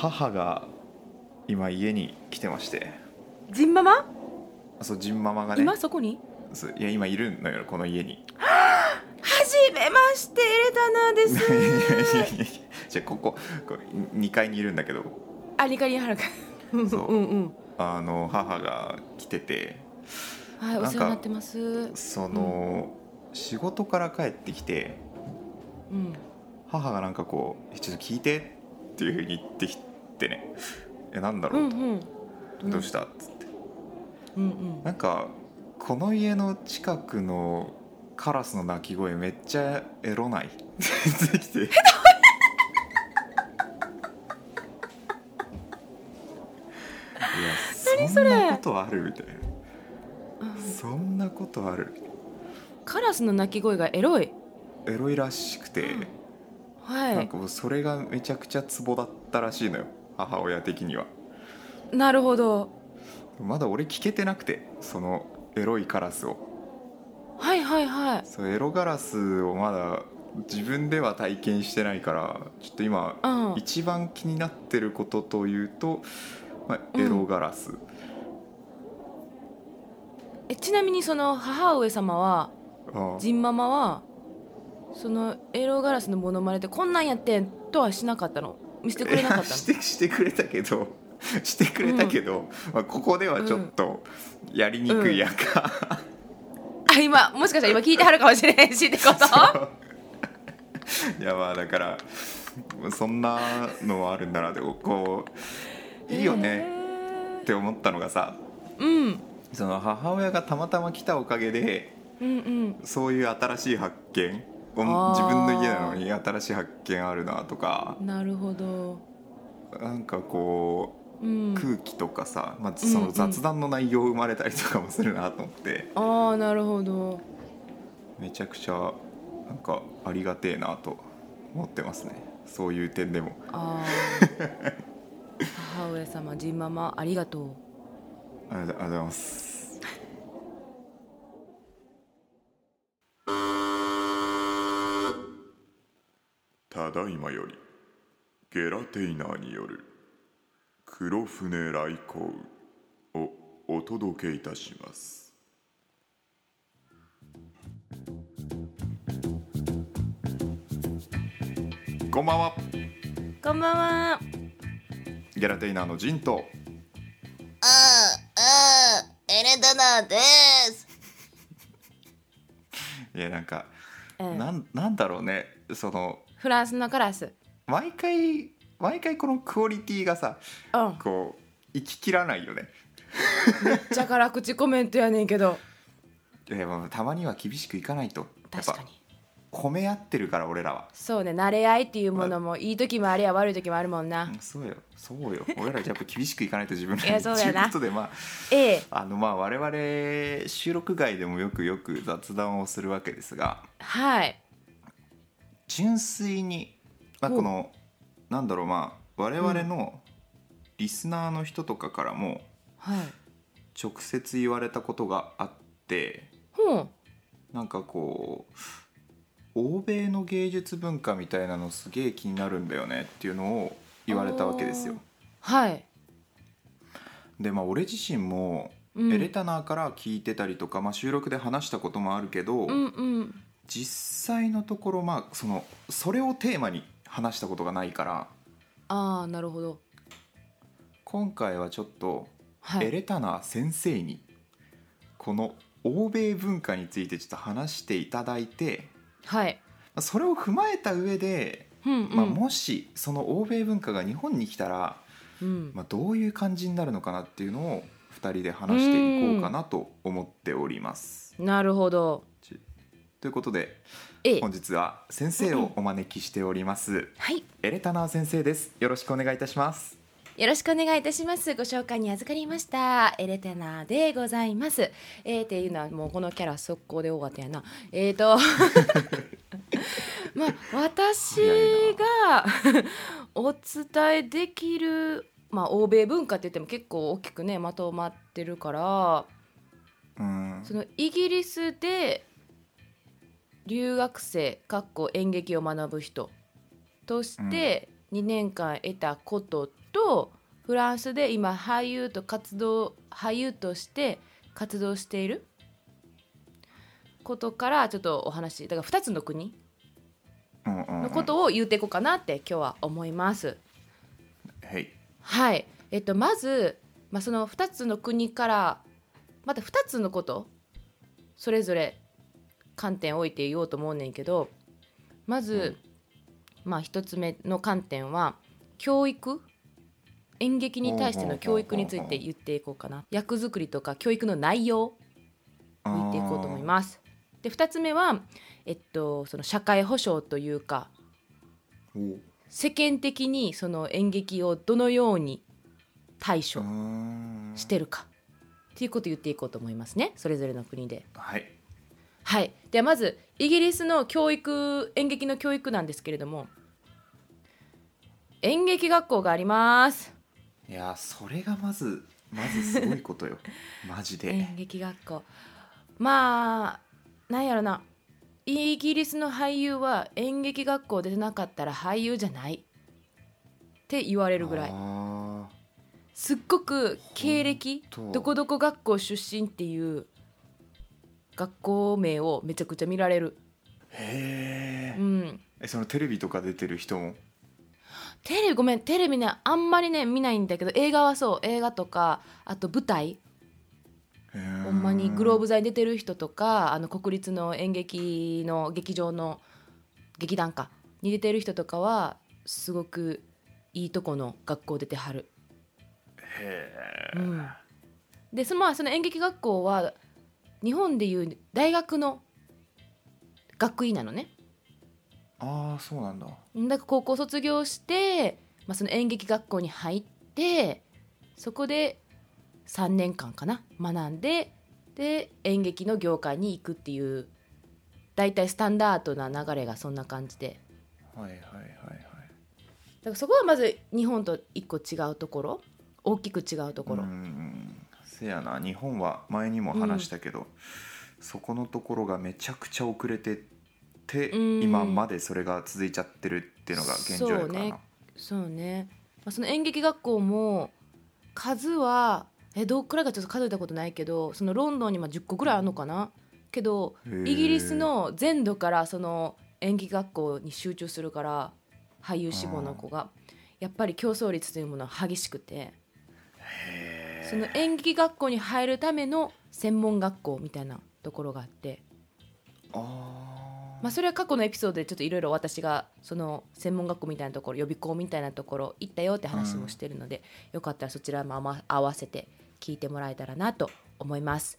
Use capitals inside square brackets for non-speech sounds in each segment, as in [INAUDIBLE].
母が今家に来てまして。ジンママ？そうジンママがね。今？そこに？そういや今いるのよこの家に。はじめましてエレタナです。いやいやいやいやじゃあこここ2階にいるんだけど。あ二階にあるか。そう。うんうんあの母が来てて。はいお世話になってます。その、仕事から帰ってきてうん。母がなんかこう「ちょっと聞いて」っていうふうに言ってきてね「えなんだうろう?」と、んうん。どうした?」っつって。うんうん。なんかこの家の近くのカラスの鳴き声めっちゃエロない？ってきていや何そんなことあるみたいな。うん。そんなことある。カラスの鳴き声がエロい。エロいらしくて、はい。なんかもうそれがめちゃくちゃツボだったらしいのよ母親的には。なるほど。まだ俺聞けてなくてそのエロいカラスを。はいはいはい。そうエロガラスをまだ自分では体験してないからちょっと今、うん。一番気になってることというと、まあ、うん。エロガラス、えちなみにその母上様はああ。ジンママはそのエロガラスのモノマネでこんなんやってんとはしなかったの？見せてくれなかった [LAUGHS] してしてくれたけど [LAUGHS] してくれたけど、まあ、ここではちょっとやりにくいやんか、のあ今もしかしたら今聞いてはるかもしれへんしってこと？[LAUGHS] いやまあだからそんなのはあるんだなってこういいよねって思ったのがさうん。その母親がたまたま来たおかげでうんうん。そういう新しい発見自分の家なのに新しい発見あるなとか。なるほど。なんかこうん。う空気とかさ、まあ、そのうん。うん雑談の内容生まれたりとかもするなと思って、ああなるほど。めちゃくちゃなんかありがてえなと思ってますね。そういう点でも。ああ [LAUGHS] 母上様ジンママありがとう。ありがとうございますただいまよりゲラテイナーによる黒船来航をお届けいたします。こんばんは。こんばんは。ゲラテイナーのジンとああ、ああ、エレタナです。[LAUGHS] いやなんか、ええ。なんなんだろうね。そのフランスのカラス。毎回毎回このクオリティがさうん。こう行ききらないよね。じゃから口コメントやねんけど。[LAUGHS] いやまあたまには厳しくいかないと。やっぱ確かに褒め合ってるから俺らは。そうね慣れ合いっていうものもいい時もありや悪い時もあるもんな。うんそうよ。そうよ。俺らやっぱ厳しくいかないと自分らに。いやそうやな。ということでまあええ。あのまあ我々収録外でもよくよく雑談をするわけですがはい純粋に、まあ、ほう。このなんだろうまあ我々のリスナーの人とかからもはい。直接言われたことがあってほう。なんかこう欧米の芸術文化みたいなのすげえ気になるんだよねっていうのを言われたわけですよ。はい。でまあ俺自身もうん。エレタナーから聞いてたりとか、まあ、収録で話したこともあるけど、うんうん実際のところまあそのそれをテーマに話したことがないからああなるほど。今回はちょっとはい。エレタナー先生にこの欧米文化についてちょっと話していただいてはい。まあそれを踏まえた上で、うんうん。まあ、もしその欧米文化が日本に来たら、うん。まあ、どういう感じになるのかなっていうのを2人で話していこうかなと思っております。なるほどということでええ本日は先生をお招きしておりますはいエレタナー先生ですよろしくお願いいたしますよろしくお願いいたします。ご紹介に預かりました。エレテナーでございます。えー、っていうのはもうこのキャラ速攻で終わったやな。えーと、[LAUGHS] まあ私がお伝えできる、まあ欧米文化って言っても結構大きくねまとまってるから、うんそのイギリスで留学生かっこ演劇を学ぶ人。として2年間得たこととフランスで今俳優と活動俳優として活動していることからちょっとお話だから2つの国うんうんうん。のことを言っていこうかなって今日は思います。はい。はい、えっと、まず、まあ、その2つの国からまた2つのことそれぞれ観点を置いて言おうと思うねんけどまず、まあ、1つ目の観点は教育？演劇に対しての教育について言っていこうかな。役作りとか教育の内容？を言っていこうと思います。で2つ目は、えっと、その社会保障というか世間的にその演劇をどのように対処うん。してるかっていうことを言っていこうと思いますね。それぞれの国で。はいはい、ではまずイギリスの教育演劇の教育なんですけれども演劇学校があります。いやそれがまずまずすごいことよ。[LAUGHS] マジで。演劇学校。まあなんやろな。イギリスの俳優は演劇学校出てなかったら俳優じゃない。って言われるぐらい。あすっごく経歴どこどこ学校出身っていう学校名をめちゃくちゃ見られる、ーへえ。うん、えそのテレビとか出てる人も？テレビごめん。テレビねあんまりね見ないんだけど映画はそう。映画とかあと舞台。ほほんまにグローブ座に出てる人とかあの国立の演劇の劇場の劇団かに出てる人とかはすごくいいとこの学校出てはる。へうん、でそのまあその演劇学校は日本でいう大学の学位なのね。ああそうなんだ。だから高校卒業して、まあ、その演劇学校に入ってそこで3年間かな学んでで演劇の業界に行くっていう大体スタンダードな流れがそんな感じで。はいはいはいはい。だからそこはまず日本と一個違うところ大きく違うところ、うんせやな。日本は前にも話したけど、そこのところがめちゃくちゃ遅れてって、うん。今までそれが続いちゃってるっていうのが現状やからな。そうね。そうね、まあ、その演劇学校も数はえどっくらいかちょっと数えたことないけどそのロンドンにまあ10個ぐらいあるのかな？けどイギリスの全土からその演劇学校に集中するから俳優志望の子がやっぱり競争率というものは激しくて。へその演劇学校に入るための専門学校みたいなところがあって。まあ、それは過去のエピソードでちょっといろいろ私がその専門学校みたいなところ予備校みたいなところ行ったよって話もしてるので、よかったらそちらも合わせて聞いてもらえたらなと思います。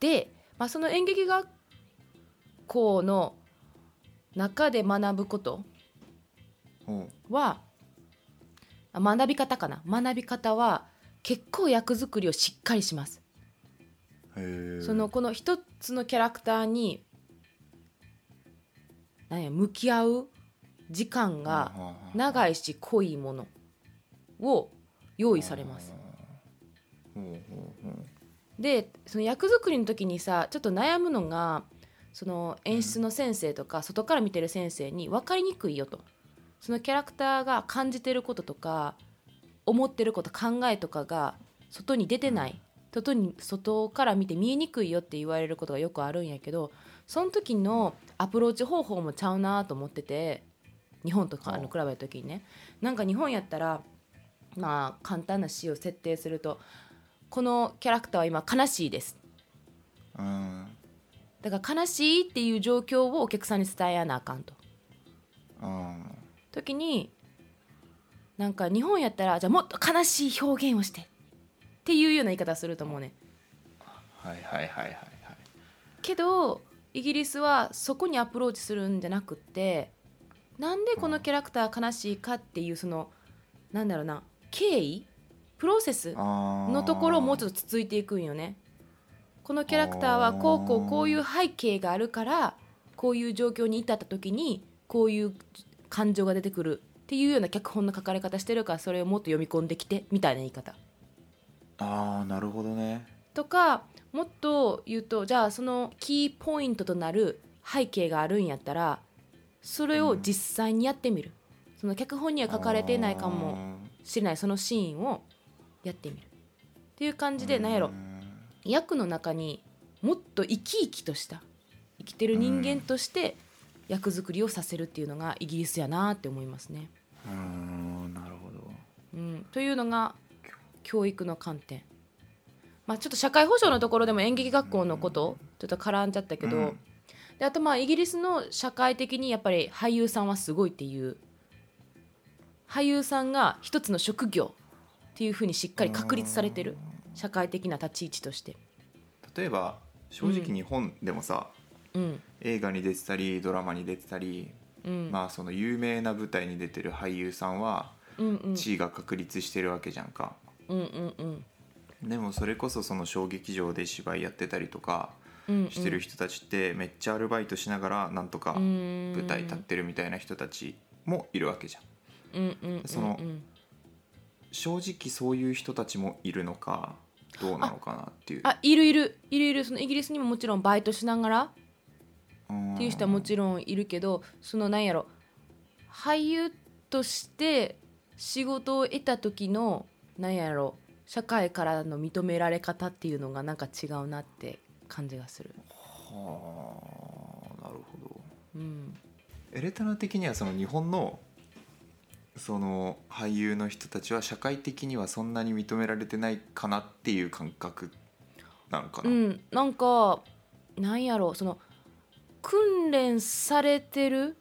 で、まあ、その演劇学校の中で学ぶことはあ学び方かな。学び方は結構役作りをしっかりします。そのこの一つのキャラクターに何や向き合う時間が長いし濃いものを用意されます。でその役作りの時にさちょっと悩むのがその演出の先生とか外から見てる先生に分かりにくいよとそのキャラクターが感じてることとか思ってること考えとかが外に出てない。外に外から見て見えにくいよって言われることがよくあるんやけどその時のアプローチ方法もちゃうなと思ってて日本とかあの比べた時にね。なんか日本やったらまあ簡単な詩を設定するとこのキャラクターは今悲しいです。うん。だから悲しいっていう状況をお客さんに伝えやなあかんと。うん時になんか日本やったらじゃあもっと悲しい表現をしてっていうような言い方すると思うね。はいはいはいはいはい。けどイギリスはそこにアプローチするんじゃなくってなんでこのキャラクター悲しいかっていうそのなんだろうな経緯プロセスののところをもうちょっとつついていくんよね。このキャラクターはこうこうこういう背景があるからこういう状況に至った時にこういう感情が出てくるっていうような脚本の書かれ方してるからそれをもっと読み込んできてみたいな言い方。ああなるほどね。とかもっと言うとじゃあそのキーポイントとなる背景があるんやったらそれを実際にやってみる、その脚本には書かれていないかもしれない。そのシーンをやってみる。っていう感じでなんやろ。役の中にもっと生き生きとした生きてる人間として役作りをさせるっていうのがイギリスやなって思いますね。うーんなるほどうん、というのが教育の観点。まあ、ちょっと社会保障のところでも演劇学校のことちょっと絡んじゃったけど、うんであとまあイギリスの社会的にやっぱり俳優さんはすごいっていう俳優さんが一つの職業っていうふうにしっかり確立されてる社会的な立ち位置として。例えば正直日本でもさ、うん映画に出てたりドラマに出てたり、うん。まあその有名な舞台に出てる俳優さんはうんうん。地位が確立してるわけじゃんか、うんうんうん。でもそれこそその小劇場で芝居やってたりとかうんうん。してる人たちってめっちゃアルバイトしながらなんとかうん。舞台立ってるみたいな人たちもいるわけじゃん。うんうんうんそのうん。正直そういう人たちもいるのかどうなのかなっていう。あいるいる。いるいる。そのイギリスにももちろんバイトしながらっていう人はもちろんいるけどそのなんやろ俳優として仕事を得た時のなんやろ社会からの認められ方っていうのがなんか違うなって感じがする。はあなるほど。うん、エレタナ的にはその日本のその俳優の人たちは社会的にはそんなに認められてないかなっていう感覚なのかな、うん、なんかなんやろその訓練されてる？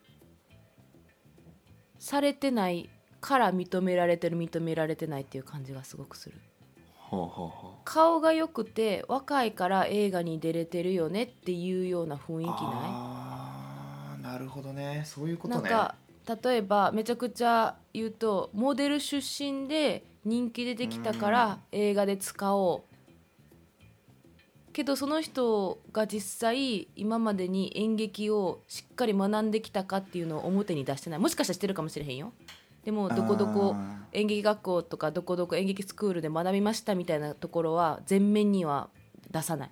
されてないから認められてる認められてないっていう感じがすごくする。はあはあは顔が良くて若いから映画に出れてるよねっていうような雰囲気なあーなるほどね。そういうことね。いなんか例えばめちゃくちゃ言うとモデル出身で人気出てきたから映画で使おうけどその人が実際今までに演劇をしっかり学んできたかっていうのを表に出してない。もしかしたらしてるかもしれへんよ。でもどこどこあ演劇学校とかどこどこ演劇スクールで学びましたみたいなところは全面には出さない。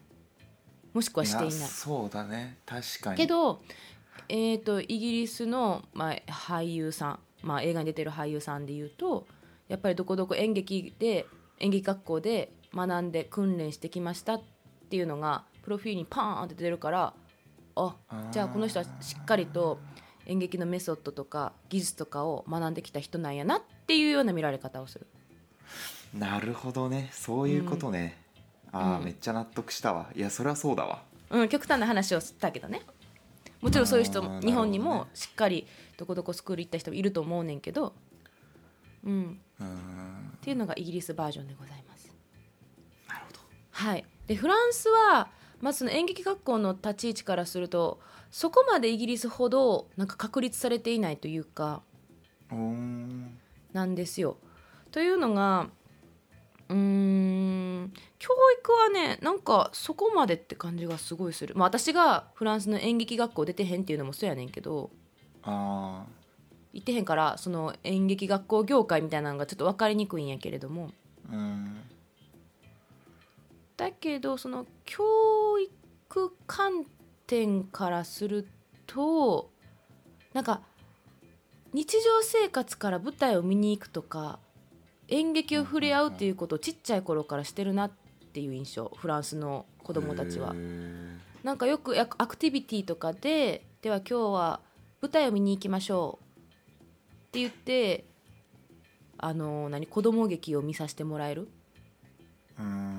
もしくはしていない。やそうだね。確かに。けど、えー、とイギリスの、まあ、俳優さん、まあ、映画に出てる俳優さんでいうとやっぱりどこどこ演劇で演劇学校で学んで訓練してきましたっていうのがプロフィールにパーンって出るからあじゃあこの人はしっかりと演劇のメソッドとか技術とかを学んできた人なんやなっていうような見られ方をする。なるほどね。そういうことね、ああ、うん。めっちゃ納得したわ。いやそれはそうだわ。うん、極端な話をしたけどね。もちろんそういう人ね日本にもしっかりどこどこスクール行った人もいると思うねんけど、うん、うーん。っていうのがイギリスバージョンでございます。なるほど。はい、でフランスは、まあ、その演劇学校の立ち位置からするとそこまでイギリスほどなんか確立されていないというかなんですよ。というのがうーん教育はねなんかそこまでって感じがすごいする、まあ、私がフランスの演劇学校出てへんっていうのもそうやねんけどあ行ってへんからその演劇学校業界みたいなのがちょっと分かりにくいんやけれども。あうんだけどその教育観点からするとなんか日常生活から舞台を見に行くとか演劇を触れ合うっていうことをちっちゃい頃からしてるなっていう印象フランスの子供たちは。なんかよくやアクティビティとかででは今日は舞台を見に行きましょうって言ってあの何子供劇を見させてもらえる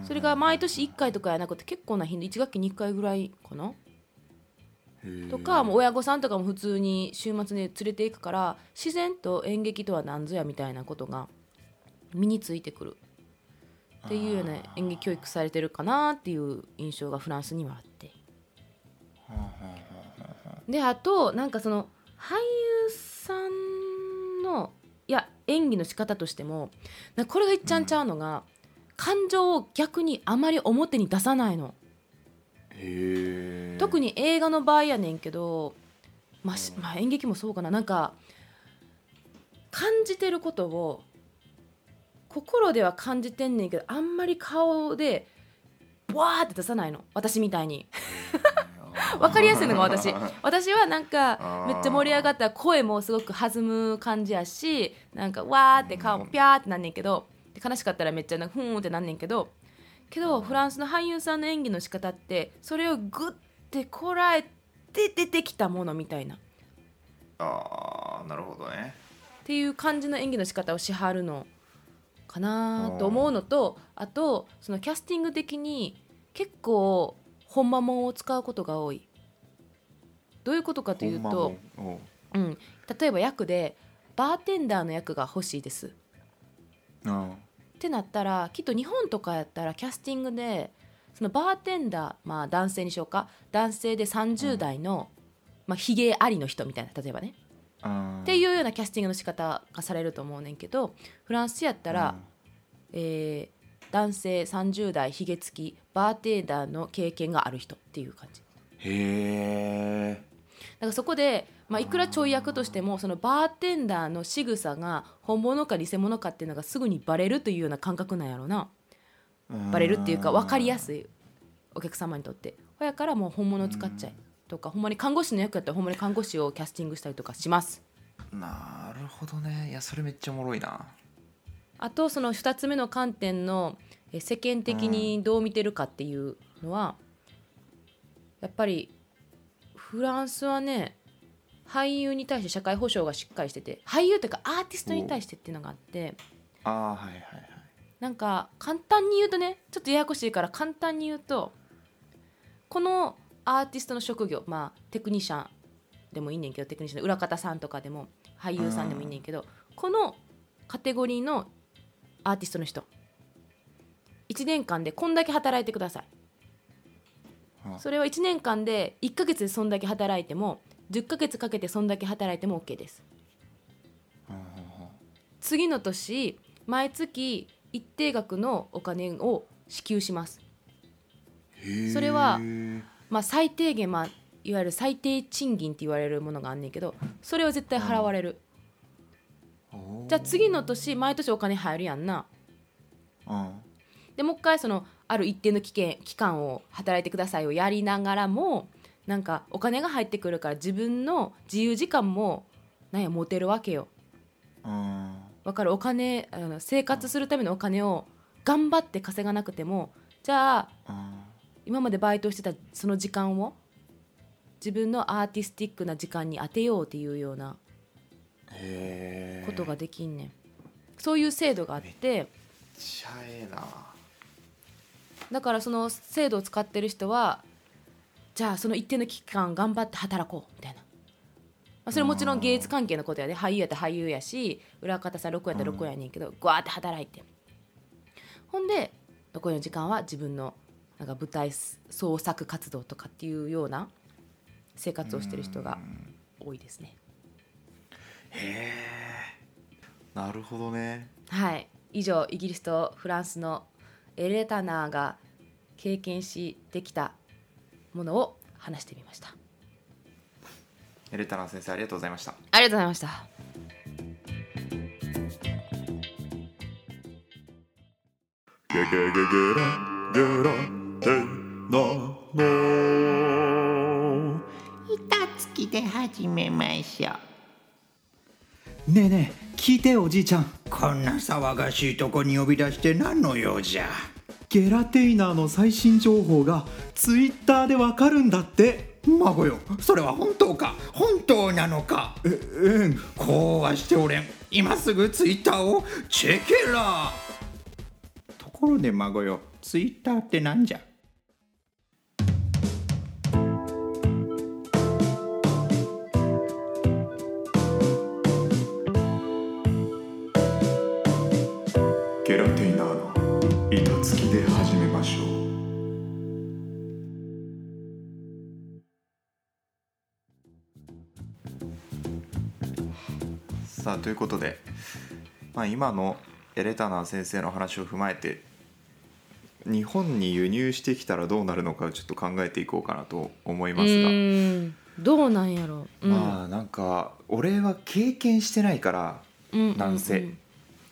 それが毎年1回とかやなくて結構な頻度1学期に1回ぐらいかな。とかもう親御さんとかも普通に週末に連れていくから自然と演劇とは何ぞやみたいなことが身についてくる。っていうような演劇教育されてるかなっていう印象がフランスにはあって。であとなんかその俳優さんのいや演技の仕方としてもこれがいっちゃんちゃうのが、感情を逆にあまり表に出さないの。特に映画の場合やねんけど、まあしまあ、演劇もそうかな。なんか感じてることを心では感じてんねんけどあんまり顔でわーって出さないの。私みたいに。分かりやすいのが [LAUGHS] 私。私はなんあかー。めっちゃ盛り上がったら声もすごく弾む感じやしなんかわーって顔もピャーってなんねんけどで悲しかったらめっちゃなんかふーんってなんねんけどけどフランスの俳優さんの演技の仕方ってそれをグッてこらえて出てきたものみたいな。っああなるほどね。ていう感じの演技の仕方をしはるのかなと思うのとあとそのキャスティング的に結構本間もんを使うことが多い。どういうことかというと、う。ん、例えば役でバーテンダーの役が欲しいです。おううんってなったらきっと日本とかやったらキャスティングでそのバーテンダーまあ男性にしようか男性で30代の、まあ、ひげありの人みたいな例えばね。っていうようなキャスティングの仕方がされると思うねんけどフランスやったら、えー男性30代ひげ付きバーテンダーの経験がある人っていう感じ。へえだからそこで、まあ、いくらちょい役としてもそのバーテンダーの仕草が本物か偽物かっていうのがすぐにバレるというような感覚なんやろうなバレるっていうか分かりやすい。お客様にとって。ほやからもう本物を使っちゃえ。とかほんまに看護師の役やったらほんまに看護師をキャスティングしたりとかします。なるほどね。いやそれめっちゃおもろいな。あとその2つ目の観点のえ世間的にどう見てるかっていうのはやっぱりフランスはね俳優に対して社会保障がしっかりしてて俳優っていうかアーティストに対してっていうのがあってああはいはいはい。なんか簡単に言うとねちょっとややこしいから簡単に言うとこのアーティストの職業まあテクニシャンでもいいねんけどテクニシャンの裏方さんとかでも俳優さんでもいいねんけどこのカテゴリーのアーティストの人1年間でこんだけ働いてください。うんそれは1年間で1ヶ月でそんだけ働いても10ヶ月かけてそんだけ働いても OK です。次の年毎月一定額のお金を支給します。それはまあ最低限まあいわゆる最低賃金って言われるものがあんねんけどそれは絶対払われる、じゃあ次の年毎年お金入るやんな。うん。でもう一回そのある一定の期間を働いてくださいをやりながらもなんかお金が入ってくるから自分の自由時間もなんや持てるわけよ。うん。わかる？お金あの生活するためのお金を頑張って稼がなくてもじゃあうん。今までバイトしてたその時間を自分のアーティスティックな時間に当てようっていうようなことができんねん。そういう制度があってめっちゃええな。だからその制度を使ってる人はじゃあその一定の期間頑張って働こうみたいな、まあ、それもちろん芸術関係のことやで俳優やったら俳優やし裏方さん録音やったら録音やねんけどグワーって働いて。ほんで残りの時間は自分のなんか舞台創作活動とかっていうような生活をしてる人が多いですね。へえなるほどね。はい。以上イギリスとフランスのエレタナーが経験してきたものを話してみました。エレタナ先生ありがとうございました。ありがとうございました。ゲゲゲゲラゲラテナノ板付きで始めましょうねえねえ聞いておじいちゃんこんな騒がしいとこに呼び出して何の用じゃゲラテイナーの最新情報がツイッターでわかるんだって。孫よそれは本当か？本当なのか？えうん。こうはしておれん。今すぐツイッターをチェケラ。ところで孫よツイッターってなんじゃ？ゲラテイナーの板付ということで、まあ、今のエレタナー先生の話を踏まえて日本に輸入してきたらどうなるのかをちょっと考えていこうかなと思いうますが、どうなんやろ。う、うん。まあなんか俺は経験してないからうんなんせ、うん。うん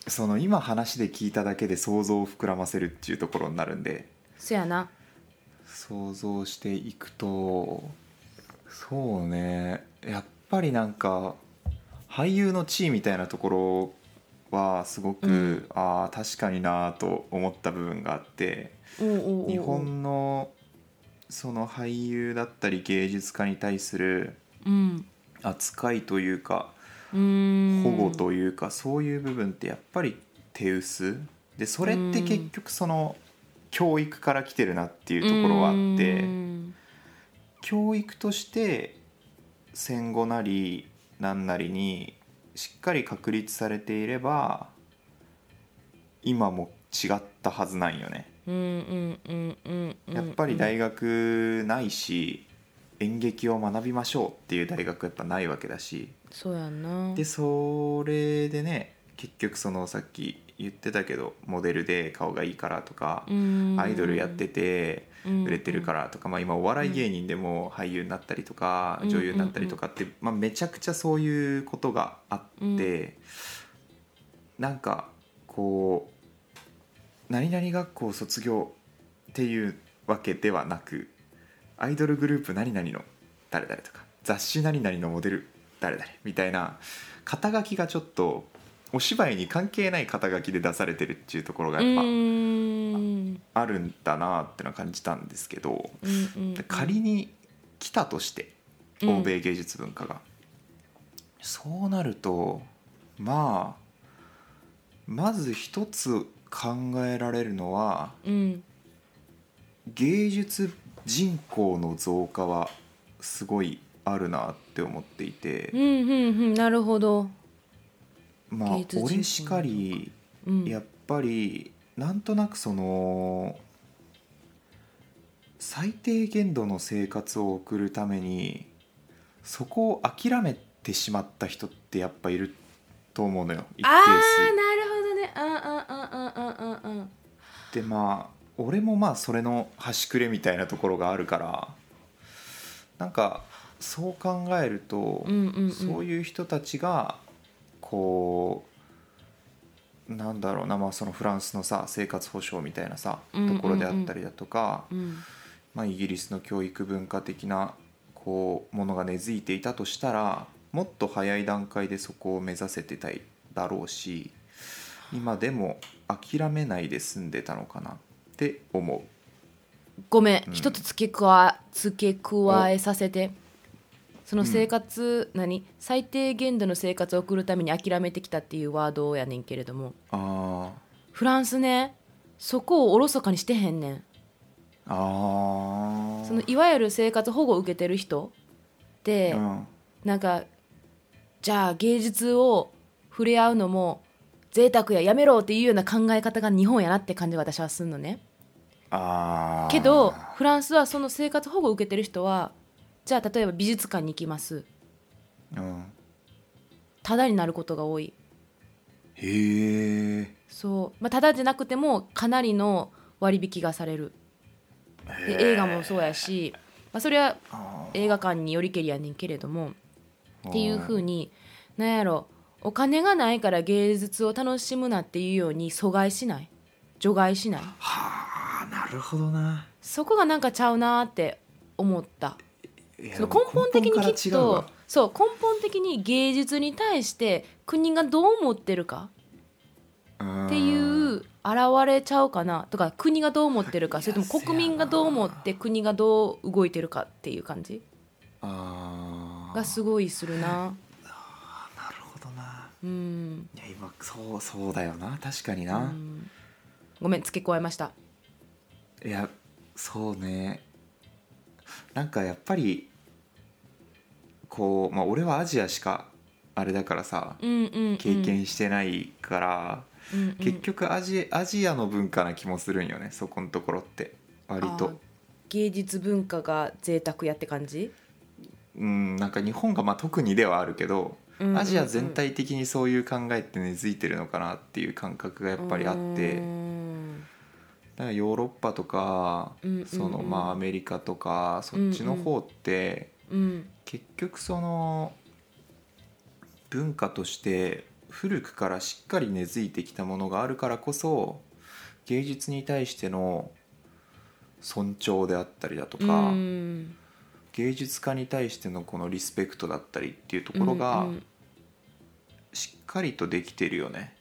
その今話で聞いただけで想像を膨らませるっていうところになるんで。そやな。想像していくとそうね。やっぱりなんか俳優の地位みたいなところはすごく、うん。ああ確かになと思った部分があって日本のその俳優だったり芸術家に対するうん。扱いというかうーん。保護というかそういう部分ってやっぱり手薄。でそれって結局その教育から来てるなっていうところはあってうん。教育として戦後なり何なりにしっかり確立されていれば今も違ったはずなんよね。やっぱり大学ないし演劇を学びましょうっていう大学やっぱないわけだし。そうやんな。でそれでね結局そのさっき言ってたけどモデルで顔がいいからとかうんアイドルやっててうん売れてるからとか、まあ、今お笑い芸人でも俳優になったりとかうん女優になったりとかって、まあ、めちゃくちゃそういうことがあって、なんかこう何々学校卒業っていうわけではなくアイドルグループ何々の誰々とか雑誌何々のモデル誰々みたいな肩書きがちょっとお芝居に関係ない肩書きで出されてるっていうところがやっぱ。うん。あるんだなってのは感じたんですけど、うんうん。仮に来たとしてうん。欧米芸術文化が、そうなるとまあまず一つ考えられるのはうん。芸術人口の増加はすごいあるなって思っていて。うん、うんうんなるほどまあ俺しかり、うん、やっぱりなんとなくその最低限度の生活を送るためにそこを諦めてしまった人ってやっぱいると思うのよ一定数。あなるほどね。うんうんうんうんうんうん。でまあ俺もまあそれの端くれみたいなところがあるからなんかそう考えると、うんうんうん、そういう人たちがこうなんだろうな、まあ、そのフランスのさ生活保障みたいなさところであったりだとか、うんまあ、イギリスの教育文化的なこうものが根付いていたとしたらもっと早い段階でそこを目指せてたいだろうし今でも諦めないで済んでたのかなって思う。ごめん、うん一つ付け加え付け加えさせてその生活、何？最低限度の生活を送るために諦めてきたっていうワードやねんけれども。あフランスねそこをおろそかにしてへんねん。ーあー。そのいわゆる生活保護を受けてる人で、うん。なんかじゃあ芸術を触れ合うのも贅沢ややめろっていうような考え方が日本やなって感じが私はすんのね。けどフランスはその生活保護を受けてる人はじゃあ例えば美術館に行きます。うん、タダになることが多い。へえ。そう、まあ、タダじゃなくてもかなりの割引がされる。で映画もそうやし、まあ、それは映画館によりけりやねんけれどもっていうふうになんやろお金がないから芸術を楽しむなっていうように阻害しない？除外しない？はあなるほどな。そこがなんかちゃうなーって思ったその根本的にきっとわ。そう根本的に芸術に対して国がどう思ってるかっていう現れちゃうかなとか国がどう思ってるかそれとも国民がどう思って国がどう動いてるかっていう感じがすごいするな。なるほどな。うん。いや今そうそうだよな。確かにうな、ん。ごめん付け加えました。いやそうねなんかやっぱりこうまあ俺はアジアしかあれだからさうんうん、うん、経験してないから、うんうん。結局アジアジアの文化な気もするんよねそこのところって割と。芸術文化が贅沢やって感じ？うんなんか日本がまあ特にではあるけど、うんうんうん。アジア全体的にそういう考えって根付いてるのかなっていう感覚がやっぱりあって。うんだからヨーロッパとか、そのまあアメリカとかそっちの方って、うん結局その文化として古くからしっかり根付いてきたものがあるからこそ芸術に対しての尊重であったりだとか、うん。芸術家に対してのこのリスペクトだったりっていうところがしっかりとできてるよね、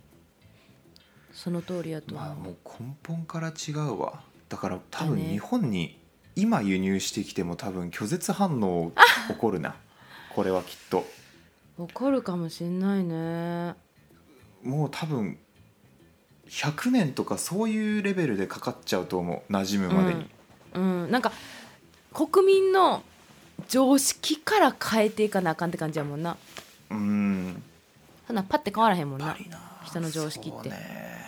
その通りやと。思う、まあもう根本から違うわ。だから多分日本に今輸入してきても多分拒絶反応起こるな。[LAUGHS] これはきっと。わかるかもしんないね。もう多分100年とかそういうレベルでかかっちゃうと思う。馴染むまでに、うんなんか国民の常識から変えていかなあかんって感じやもんな。うん。そんなパッて変わらへんもんな。人の常識って。そうね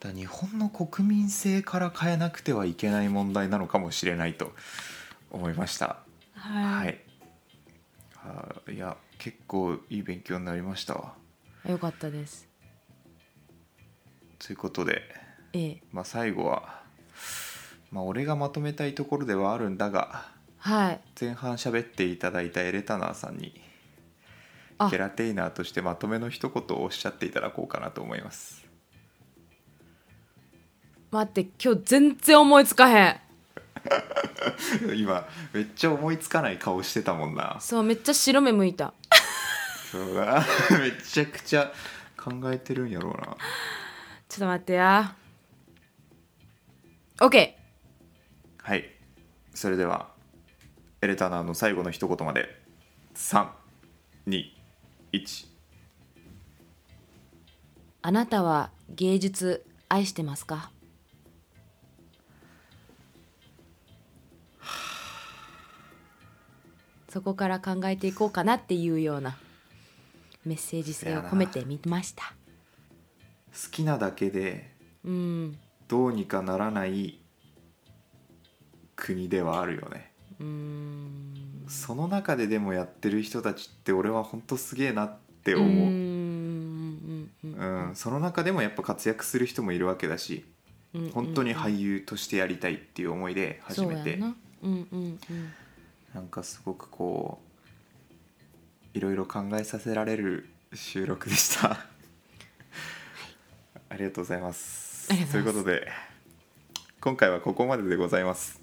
だ日本の国民性から変えなくてはいけない問題なのかもしれないと思いました。ははい、あーいや結構いい勉強になりましたわ。よかったです。ということで、ええ。まあ、最後は、まあ、俺がまとめたいところではあるんだがはい。前半喋っていただいたエレタナーさんにあ。ゲラテイナーとしてまとめの一言をおっしゃっていただこうかなと思います待って今日全然思いつかへん。今めっちゃ思いつかない顔してたもんな。そうめっちゃ白目向いた。そうだ。[LAUGHS] めちゃくちゃ考えてるんやろうな。ちょっと待ってや。OK はい。それではエレタナーの最後の一言まで。321あなたは芸術愛してますか？そこから考えていこうかなっていうようなメッセージ性を込めてみました。好きなだけでうんどうにかならない国ではあるよね。うーんその中ででもやってる人たちって俺は本当すげえなって思う、んうん。うん、その中でもやっぱ活躍する人もいるわけだしうん。本当に俳優としてやりたいっていう思いで始めて。そうやな。うんうんうんなんかすごくこういろいろ考えさせられる収録でした。ありがとうございます。ということで今回はここまででございます。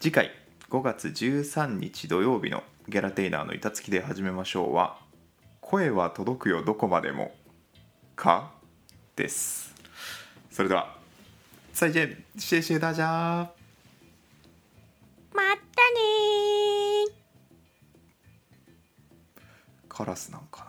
次回5月13日土曜日のゲラテイナーの板付きで始めましょうは声は届くよどこまでもかです。それでは再见。谢谢大家カラスなんか